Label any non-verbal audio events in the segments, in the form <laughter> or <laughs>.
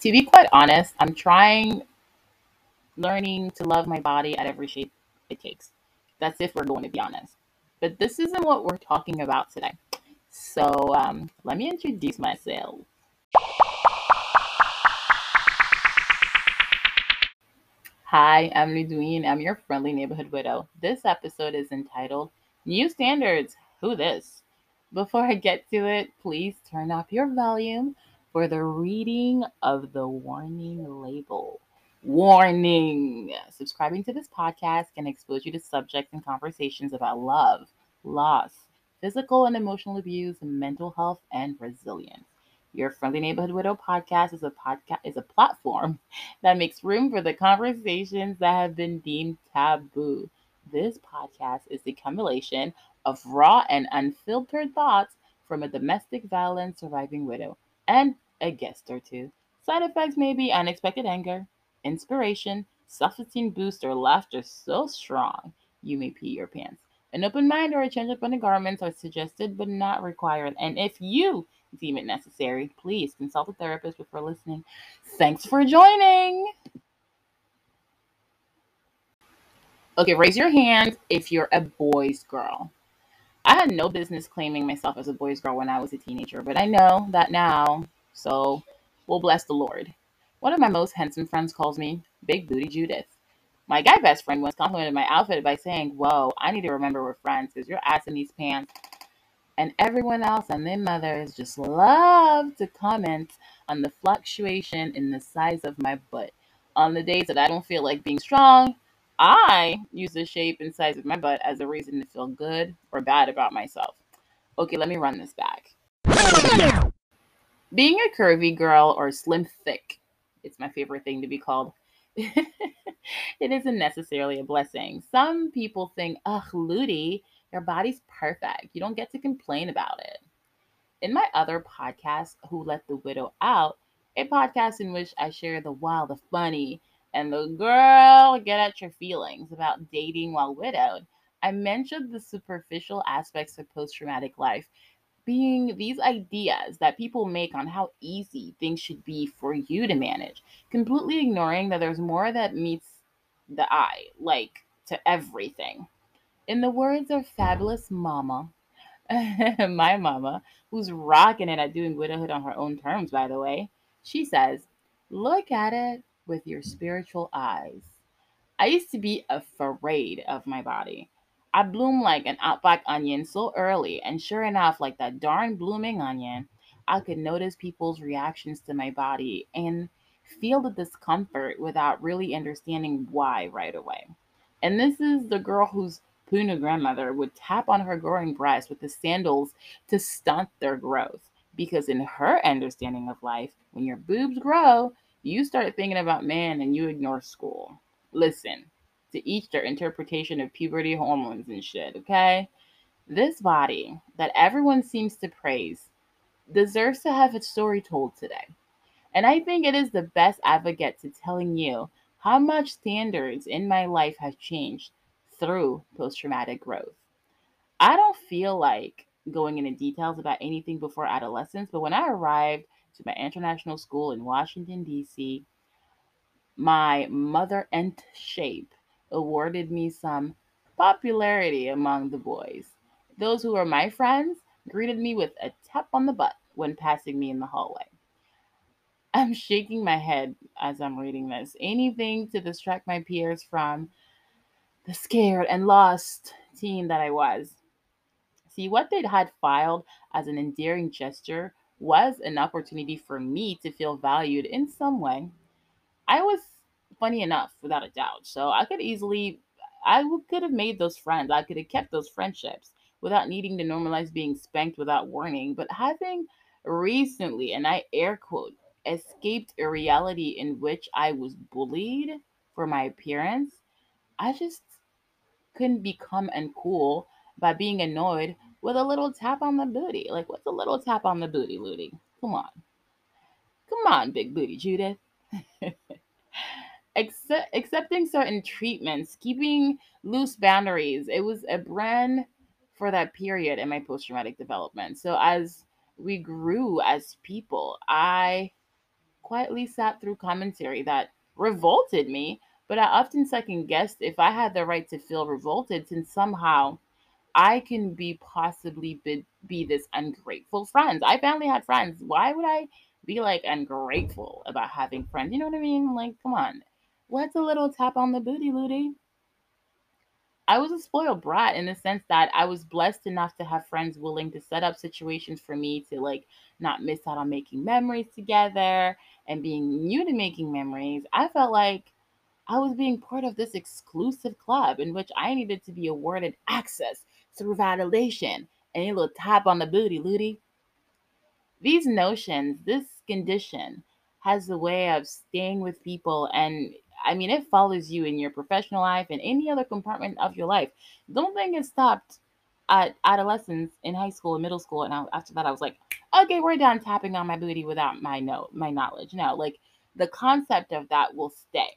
To be quite honest, I'm trying learning to love my body at every shape it takes. That's if we're going to be honest. But this isn't what we're talking about today. So um, let me introduce myself. Hi, I'm Ludwine. I'm your friendly neighborhood widow. This episode is entitled New Standards Who This? Before I get to it, please turn up your volume for the reading of the warning label. Warning! Subscribing to this podcast can expose you to subjects and conversations about love, loss, physical and emotional abuse, mental health, and resilience. Your Friendly Neighborhood Widow podcast is a podcast is a platform <laughs> that makes room for the conversations that have been deemed taboo. This podcast is the accumulation of raw and unfiltered thoughts from a domestic violence surviving widow and a guest or two. Side effects may be unexpected anger, inspiration, self-esteem boost, or laughter so strong you may pee your pants. An open mind or a change of undergarments are suggested but not required. And if you deem it necessary, please consult a therapist before listening. Thanks for joining. Okay, raise your hand if you're a boy's girl. I had no business claiming myself as a boy's girl when I was a teenager, but I know that now, so we'll bless the Lord. One of my most handsome friends calls me Big Booty Judith. My guy best friend once complimented my outfit by saying, Whoa, I need to remember we're friends because your ass in these pants and everyone else and their mothers just love to comment on the fluctuation in the size of my butt. On the days that I don't feel like being strong, I use the shape and size of my butt as a reason to feel good or bad about myself. Okay, let me run this back. Being a curvy girl or slim thick, it's my favorite thing to be called. <laughs> it isn't necessarily a blessing. Some people think, ugh, Ludi, your body's perfect. You don't get to complain about it. In my other podcast, Who Let the Widow Out, a podcast in which I share the wild, the funny, and the girl get at your feelings about dating while widowed, I mentioned the superficial aspects of post traumatic life being these ideas that people make on how easy things should be for you to manage, completely ignoring that there's more that meets the eye, like to everything. In the words of fabulous mama, <laughs> my mama, who's rocking it at doing widowhood on her own terms, by the way, she says, look at it with your spiritual eyes. I used to be afraid of my body. I bloom like an outback onion so early, and sure enough, like that darn blooming onion, I could notice people's reactions to my body and feel the discomfort without really understanding why right away. And this is the girl who's Puna grandmother would tap on her growing breast with the sandals to stunt their growth. Because in her understanding of life, when your boobs grow, you start thinking about man and you ignore school. Listen, to each their interpretation of puberty hormones and shit, okay? This body that everyone seems to praise deserves to have its story told today. And I think it is the best advocate to telling you how much standards in my life have changed through post traumatic growth. I don't feel like going into details about anything before adolescence, but when I arrived to my international school in Washington, D.C., my mother and shape awarded me some popularity among the boys. Those who were my friends greeted me with a tap on the butt when passing me in the hallway. I'm shaking my head as I'm reading this. Anything to distract my peers from the scared and lost teen that I was. See, what they had filed as an endearing gesture was an opportunity for me to feel valued in some way. I was funny enough, without a doubt, so I could easily, I could have made those friends. I could have kept those friendships without needing to normalize being spanked without warning. But having recently, and I air quote, escaped a reality in which I was bullied for my appearance, I just couldn't become uncool by being annoyed with a little tap on the booty. Like, what's a little tap on the booty, Ludi? Come on. Come on, big booty Judith. <laughs> Accept, accepting certain treatments, keeping loose boundaries. It was a brand for that period in my post traumatic development. So, as we grew as people, I quietly sat through commentary that revolted me, but I often second guessed if I had the right to feel revolted since somehow I can be possibly be, be this ungrateful friends. I finally had friends. Why would I be like ungrateful about having friends? You know what I mean? Like, come on. What's a little tap on the booty, Ludi? I was a spoiled brat in the sense that I was blessed enough to have friends willing to set up situations for me to like not miss out on making memories together and being new to making memories. I felt like I was being part of this exclusive club in which I needed to be awarded access through validation and a little tap on the booty, Ludi. These notions, this condition, has a way of staying with people and I mean, it follows you in your professional life and any other compartment of your life. Don't think it stopped at adolescence in high school and middle school. And I, after that, I was like, okay, we're done tapping on my booty without my note, my knowledge. No, like the concept of that will stay.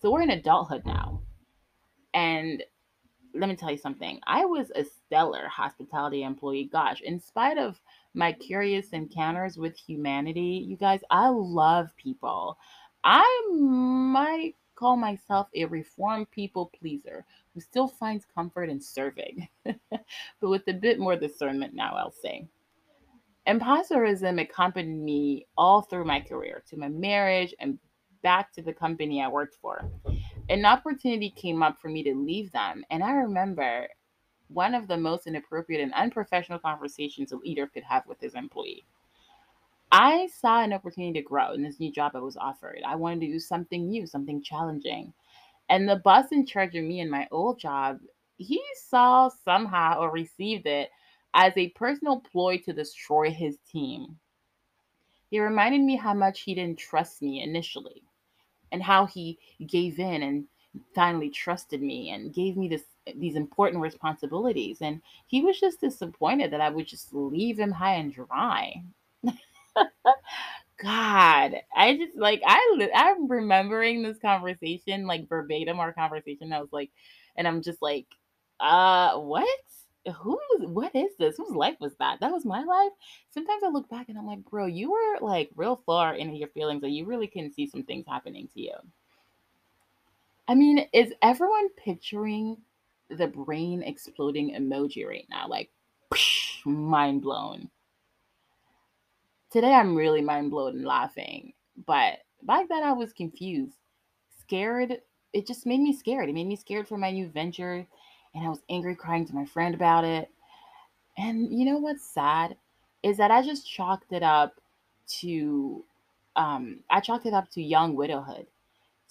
So we're in adulthood now. And let me tell you something. I was a stellar hospitality employee. Gosh, in spite of my curious encounters with humanity, you guys, I love people. I might call myself a reformed people pleaser who still finds comfort in serving, <laughs> but with a bit more discernment now, I'll say. Imposterism accompanied me all through my career, to my marriage, and back to the company I worked for. An opportunity came up for me to leave them, and I remember one of the most inappropriate and unprofessional conversations a leader could have with his employee. I saw an opportunity to grow in this new job I was offered. I wanted to do something new, something challenging. And the boss in charge of me in my old job, he saw somehow or received it as a personal ploy to destroy his team. He reminded me how much he didn't trust me initially and how he gave in and finally trusted me and gave me this these important responsibilities and he was just disappointed that I would just leave him high and dry. <laughs> God, I just like I I'm remembering this conversation like verbatim our conversation. I was like, and I'm just like, uh, what? Uh, who? What is this? Whose life was that? That was my life. Sometimes I look back and I'm like, bro, you were like real far into your feelings, and you really can see some things happening to you. I mean, is everyone picturing the brain exploding emoji right now? Like, mind blown today I'm really mind blown and laughing. But back then I was confused, scared. It just made me scared. It made me scared for my new venture. And I was angry, crying to my friend about it. And you know what's sad is that I just chalked it up to, um, I chalked it up to young widowhood,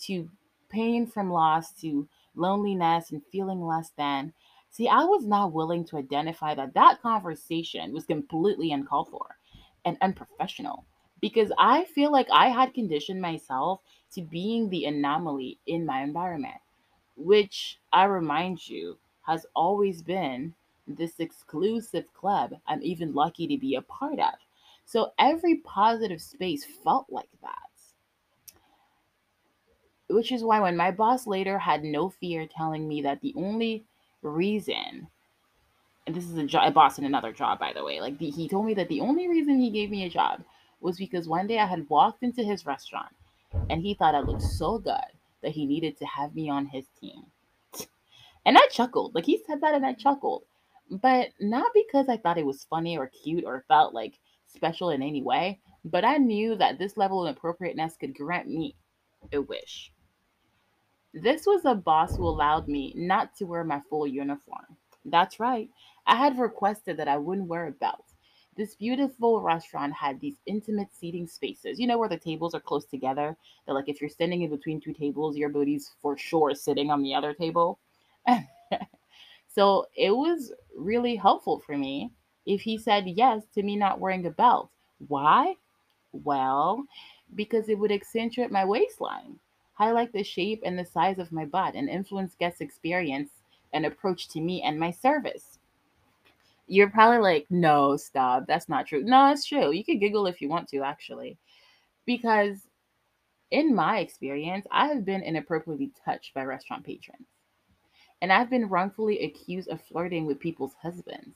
to pain from loss, to loneliness and feeling less than. See, I was not willing to identify that that conversation was completely uncalled for and unprofessional because I feel like I had conditioned myself to being the anomaly in my environment, which I remind you has always been this exclusive club I'm even lucky to be a part of. So every positive space felt like that. Which is why when my boss later had no fear telling me that the only reason and this is a, a boss in another job, by the way. Like the, he told me that the only reason he gave me a job was because one day I had walked into his restaurant and he thought I looked so good that he needed to have me on his team. And I chuckled. Like he said that and I chuckled. But not because I thought it was funny or cute or felt like special in any way, but I knew that this level of appropriateness could grant me a wish. This was a boss who allowed me not to wear my full uniform. That's right. I had requested that I wouldn't wear a belt. This beautiful restaurant had these intimate seating spaces, you know, where the tables are close together. That, like, if you're standing in between two tables, your booty's for sure sitting on the other table. <laughs> so it was really helpful for me if he said yes to me not wearing a belt. Why? Well, because it would accentuate my waistline, highlight the shape and the size of my butt, and influence guest experience and approach to me and my service. You're probably like, no, stop. That's not true. No, it's true. You can giggle if you want to, actually. Because in my experience, I have been inappropriately touched by restaurant patrons. And I've been wrongfully accused of flirting with people's husbands.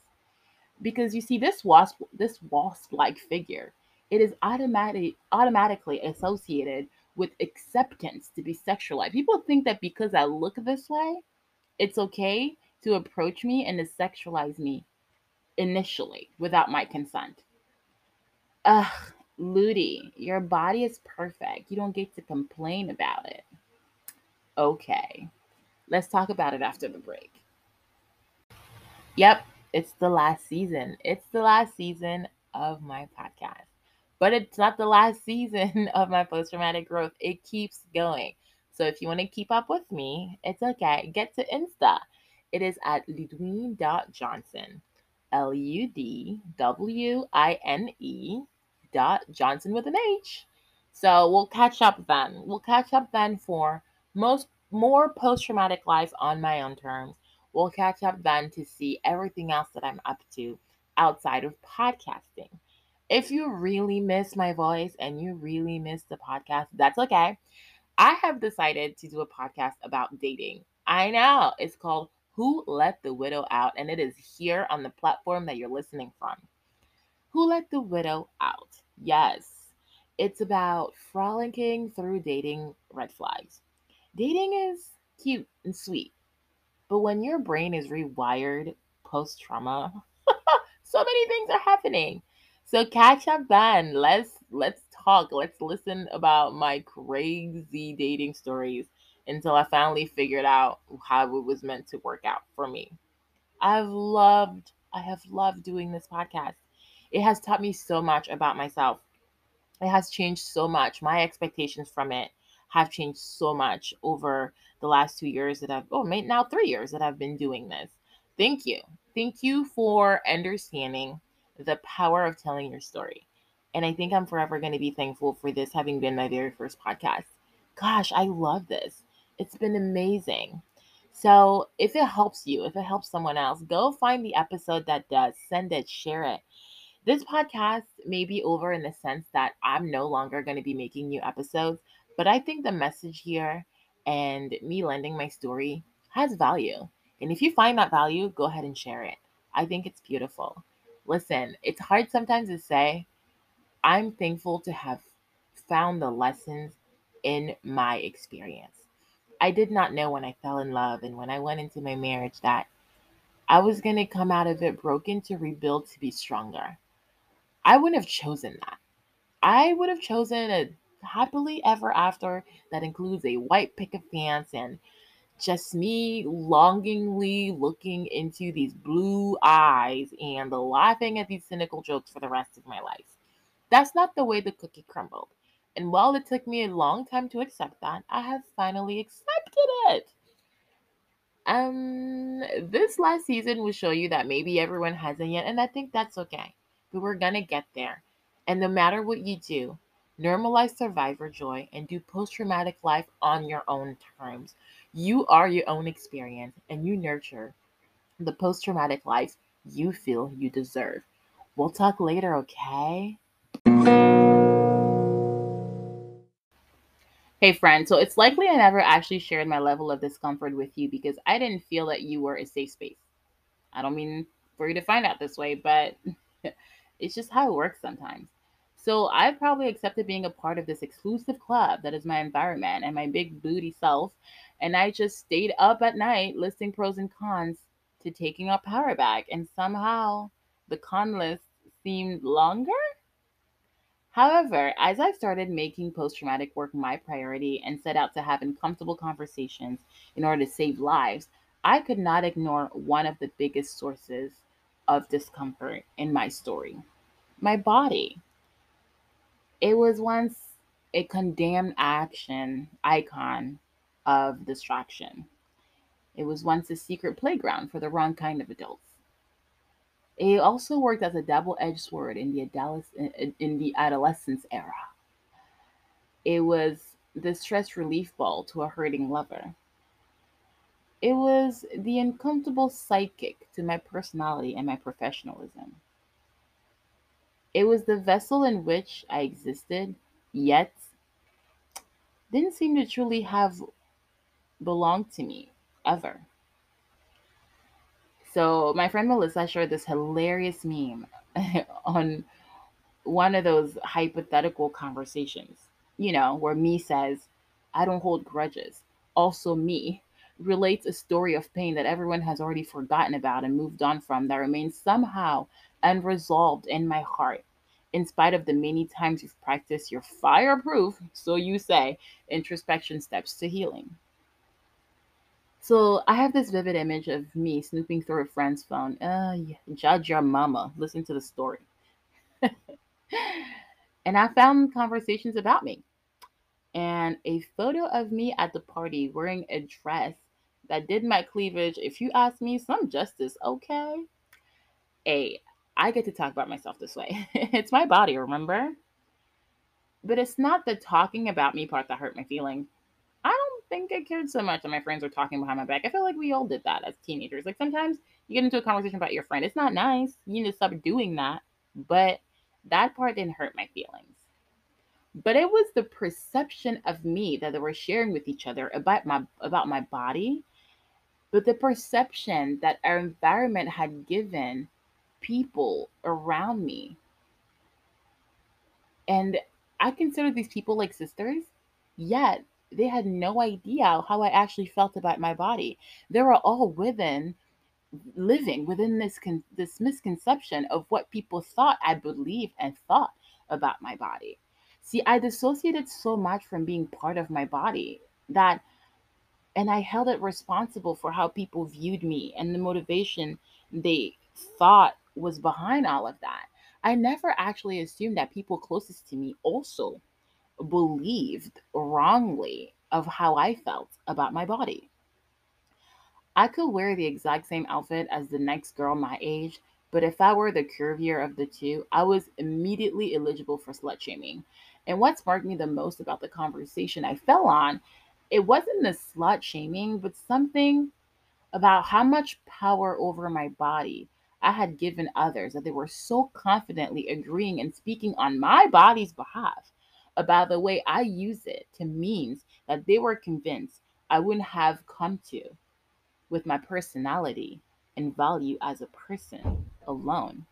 Because you see, this wasp, this wasp-like figure, it is automatic, automatically associated with acceptance to be sexualized. People think that because I look this way, it's okay to approach me and to sexualize me initially without my consent. Ugh, Ludi, your body is perfect. You don't get to complain about it. Okay, let's talk about it after the break. Yep, it's the last season. It's the last season of my podcast. But it's not the last <laughs> season of my post traumatic growth. It keeps going. So if you want to keep up with me, it's okay. Get to Insta. It is at ludwine.johnson. L U D W I N E dot Johnson with an H. So we'll catch up then. We'll catch up then for most more post traumatic life on my own terms. We'll catch up then to see everything else that I'm up to outside of podcasting. If you really miss my voice and you really miss the podcast, that's okay. I have decided to do a podcast about dating. I know it's called Who Let the Widow Out, and it is here on the platform that you're listening from. Who Let the Widow Out? Yes, it's about frolicking through dating red flags. Dating is cute and sweet, but when your brain is rewired post trauma, <laughs> so many things are happening. So catch up then. Let's let's talk. Let's listen about my crazy dating stories until I finally figured out how it was meant to work out for me. I've loved I have loved doing this podcast. It has taught me so much about myself. It has changed so much. My expectations from it have changed so much over the last two years that I've, oh, now three years that I've been doing this. Thank you. Thank you for understanding the power of telling your story. And I think I'm forever going to be thankful for this having been my very first podcast. Gosh, I love this. It's been amazing. So, if it helps you, if it helps someone else, go find the episode that does, send it, share it. This podcast may be over in the sense that I'm no longer going to be making new episodes, but I think the message here and me lending my story has value. And if you find that value, go ahead and share it. I think it's beautiful. Listen, it's hard sometimes to say, I'm thankful to have found the lessons in my experience. I did not know when I fell in love and when I went into my marriage that I was going to come out of it broken to rebuild to be stronger. I wouldn't have chosen that. I would have chosen a happily ever after that includes a white picket fence and just me longingly looking into these blue eyes and laughing at these cynical jokes for the rest of my life. That's not the way the cookie crumbled. And while it took me a long time to accept that, I have finally accepted it. Um, this last season will show you that maybe everyone hasn't yet, and I think that's okay but we're to get there. And no matter what you do, normalize survivor joy and do post traumatic life on your own terms. You are your own experience and you nurture the post traumatic life you feel you deserve. We'll talk later, okay? Hey, friend. So it's likely I never actually shared my level of discomfort with you because I didn't feel that you were a safe space. I don't mean for you to find out this way, but <laughs> It's just how it works sometimes. So I've probably accepted being a part of this exclusive club that is my environment and my big booty self. And I just stayed up at night listing pros and cons to taking our power back. And somehow the con list seemed longer. However, as I started making post traumatic work my priority and set out to have uncomfortable conversations in order to save lives, I could not ignore one of the biggest sources of discomfort in my story my body. It was once a condemned action icon of distraction. It was once a secret playground for the wrong kind of adults. It also worked as a double-edged sword in the, adoles- in the adolescence era. It was the stress relief ball to a hurting lover. It was the uncomfortable sidekick to my personality and my professionalism. It was the vessel in which I existed, yet didn't seem to truly have belonged to me ever. So my friend Melissa shared this hilarious meme <laughs> on one of those hypothetical conversations, you know, where me says, I don't hold grudges. Also, me relates a story of pain that everyone has already forgotten about and moved on from that remains somehow unresolved in my heart, in spite of the many times you've practiced your fireproof, so you say, introspection steps to healing. So I have this vivid image of me snooping through a friend's phone. Uh, judge your mama. Listen to the story. <laughs> and I found conversations about me and a photo of me at the party wearing a dress that did my cleavage. If you ask me, some justice, okay? Hey, I get to talk about myself this way. <laughs> it's my body, remember? But it's not the talking about me part that hurt my feelings. I don't think I cared so much that my friends were talking behind my back. I feel like we all did that as teenagers. Like sometimes you get into a conversation about your friend. It's not nice. You need to stop doing that. But that part didn't hurt my feelings. But it was the perception of me that they were sharing with each other about my about my body, but the perception that our environment had given people around me. And I consider these people like sisters, yet they had no idea how I actually felt about my body. They were all within living within this con- this misconception of what people thought I believed and thought about my body. See, I dissociated so much from being part of my body that and I held it responsible for how people viewed me and the motivation they thought was behind all of that. I never actually assumed that people closest to me also believed wrongly of how I felt about my body. I could wear the exact same outfit as the next girl my age, but if I were the curvier of the two, I was immediately eligible for slut shaming. And what sparked me the most about the conversation I fell on, it wasn't the slut shaming, but something about how much power over my body I had given others that they were so confidently agreeing and speaking on my body's behalf about the way I use it to means that they were convinced I wouldn't have come to with my personality and value as a person alone.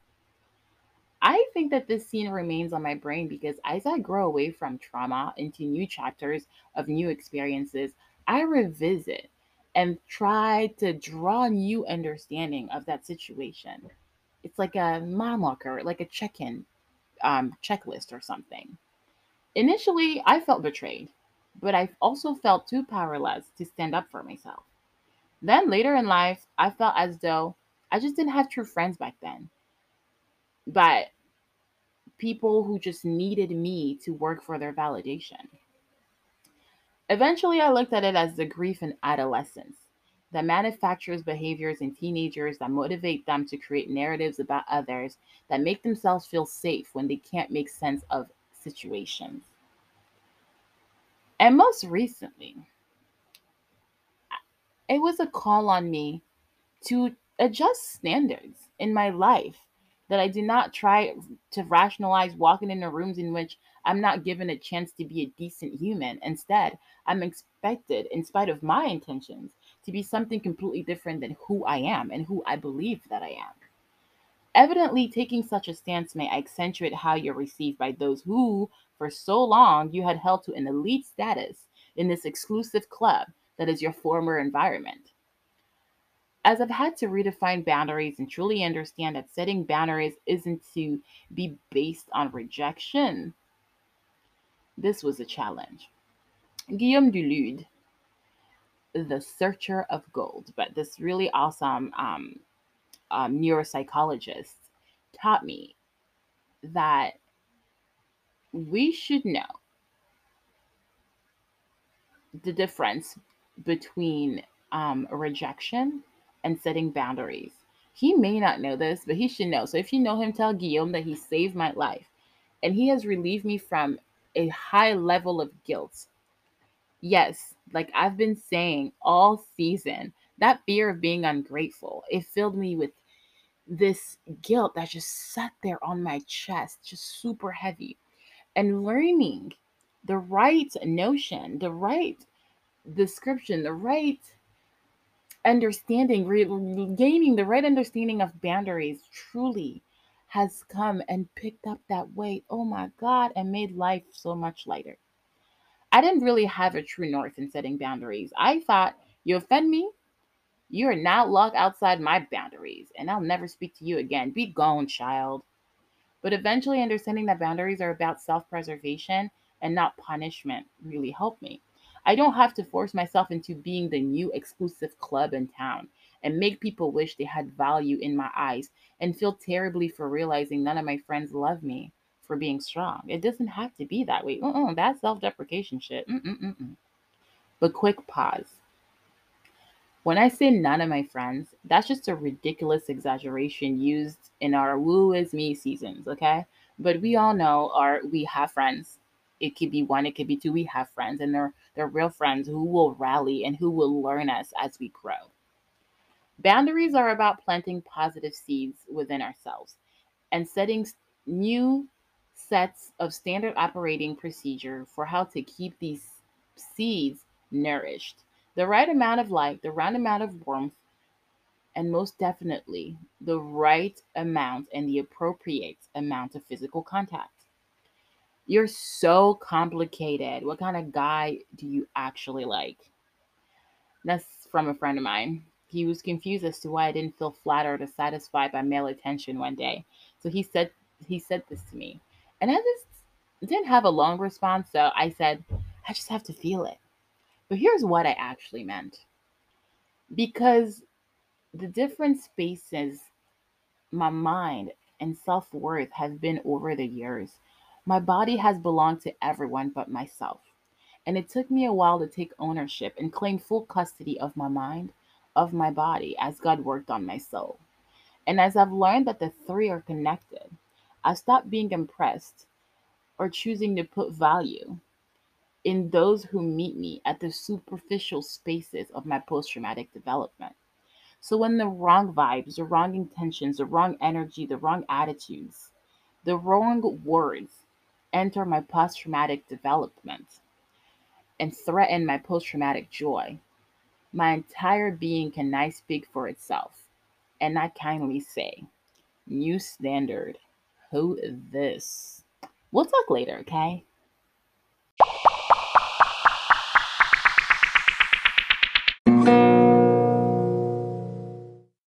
I think that this scene remains on my brain because as I grow away from trauma into new chapters of new experiences, I revisit and try to draw new understanding of that situation. It's like a mile marker, like a check-in um, checklist or something. Initially, I felt betrayed, but I also felt too powerless to stand up for myself. Then later in life, I felt as though I just didn't have true friends back then. But people who just needed me to work for their validation. Eventually, I looked at it as the grief in adolescence that manufactures behaviors in teenagers that motivate them to create narratives about others that make themselves feel safe when they can't make sense of situations. And most recently, it was a call on me to adjust standards in my life that I do not try to rationalize walking into rooms in which I'm not given a chance to be a decent human. Instead, I'm expected, in spite of my intentions, to be something completely different than who I am and who I believe that I am. Evidently, taking such a stance may accentuate how you're received by those who, for so long, you had held to an elite status in this exclusive club that is your former environment. As I've had to redefine boundaries and truly understand that setting boundaries isn't to be based on rejection, this was a challenge. Guillaume Dulude, the searcher of gold, but this really awesome um, um, neuropsychologist taught me that we should know the difference between um, rejection and setting boundaries. He may not know this, but he should know. So if you know him, tell Guillaume that he saved my life and he has relieved me from a high level of guilt. Yes, like I've been saying all season, that fear of being ungrateful, it filled me with this guilt that just sat there on my chest, just super heavy. And learning the right notion, the right description, the right understanding, re- gaining the right understanding of boundaries truly has come and picked up that weight. Oh my God, and made life so much lighter. I didn't really have a true north in setting boundaries. I thought, you offend me, you are now locked outside my boundaries, and I'll never speak to you again. Be gone, child. But eventually, understanding that boundaries are about self preservation and not punishment really helped me. I don't have to force myself into being the new exclusive club in town and make people wish they had value in my eyes and feel terribly for realizing none of my friends love me for being strong. It doesn't have to be that way. Uh-uh, that's self deprecation shit. Mm-mm-mm-mm. But quick pause. When I say none of my friends, that's just a ridiculous exaggeration used in our woo is me seasons, okay? But we all know our we have friends. It could be one, it could be two. We have friends, and they're they're real friends who will rally and who will learn us as we grow. Boundaries are about planting positive seeds within ourselves and setting new sets of standard operating procedure for how to keep these seeds nourished the right amount of light, the right amount of warmth, and most definitely the right amount and the appropriate amount of physical contact. You're so complicated. What kind of guy do you actually like? That's from a friend of mine. He was confused as to why I didn't feel flattered or satisfied by male attention one day. So he said he said this to me. And I just didn't have a long response, so I said, I just have to feel it. But here's what I actually meant. Because the different spaces my mind and self worth have been over the years, my body has belonged to everyone but myself. And it took me a while to take ownership and claim full custody of my mind, of my body, as God worked on my soul. And as I've learned that the three are connected, I stopped being impressed or choosing to put value in those who meet me at the superficial spaces of my post traumatic development. So, when the wrong vibes, the wrong intentions, the wrong energy, the wrong attitudes, the wrong words enter my post traumatic development and threaten my post traumatic joy, my entire being can now speak for itself. And I kindly say, New standard. Who is this? We'll talk later, okay?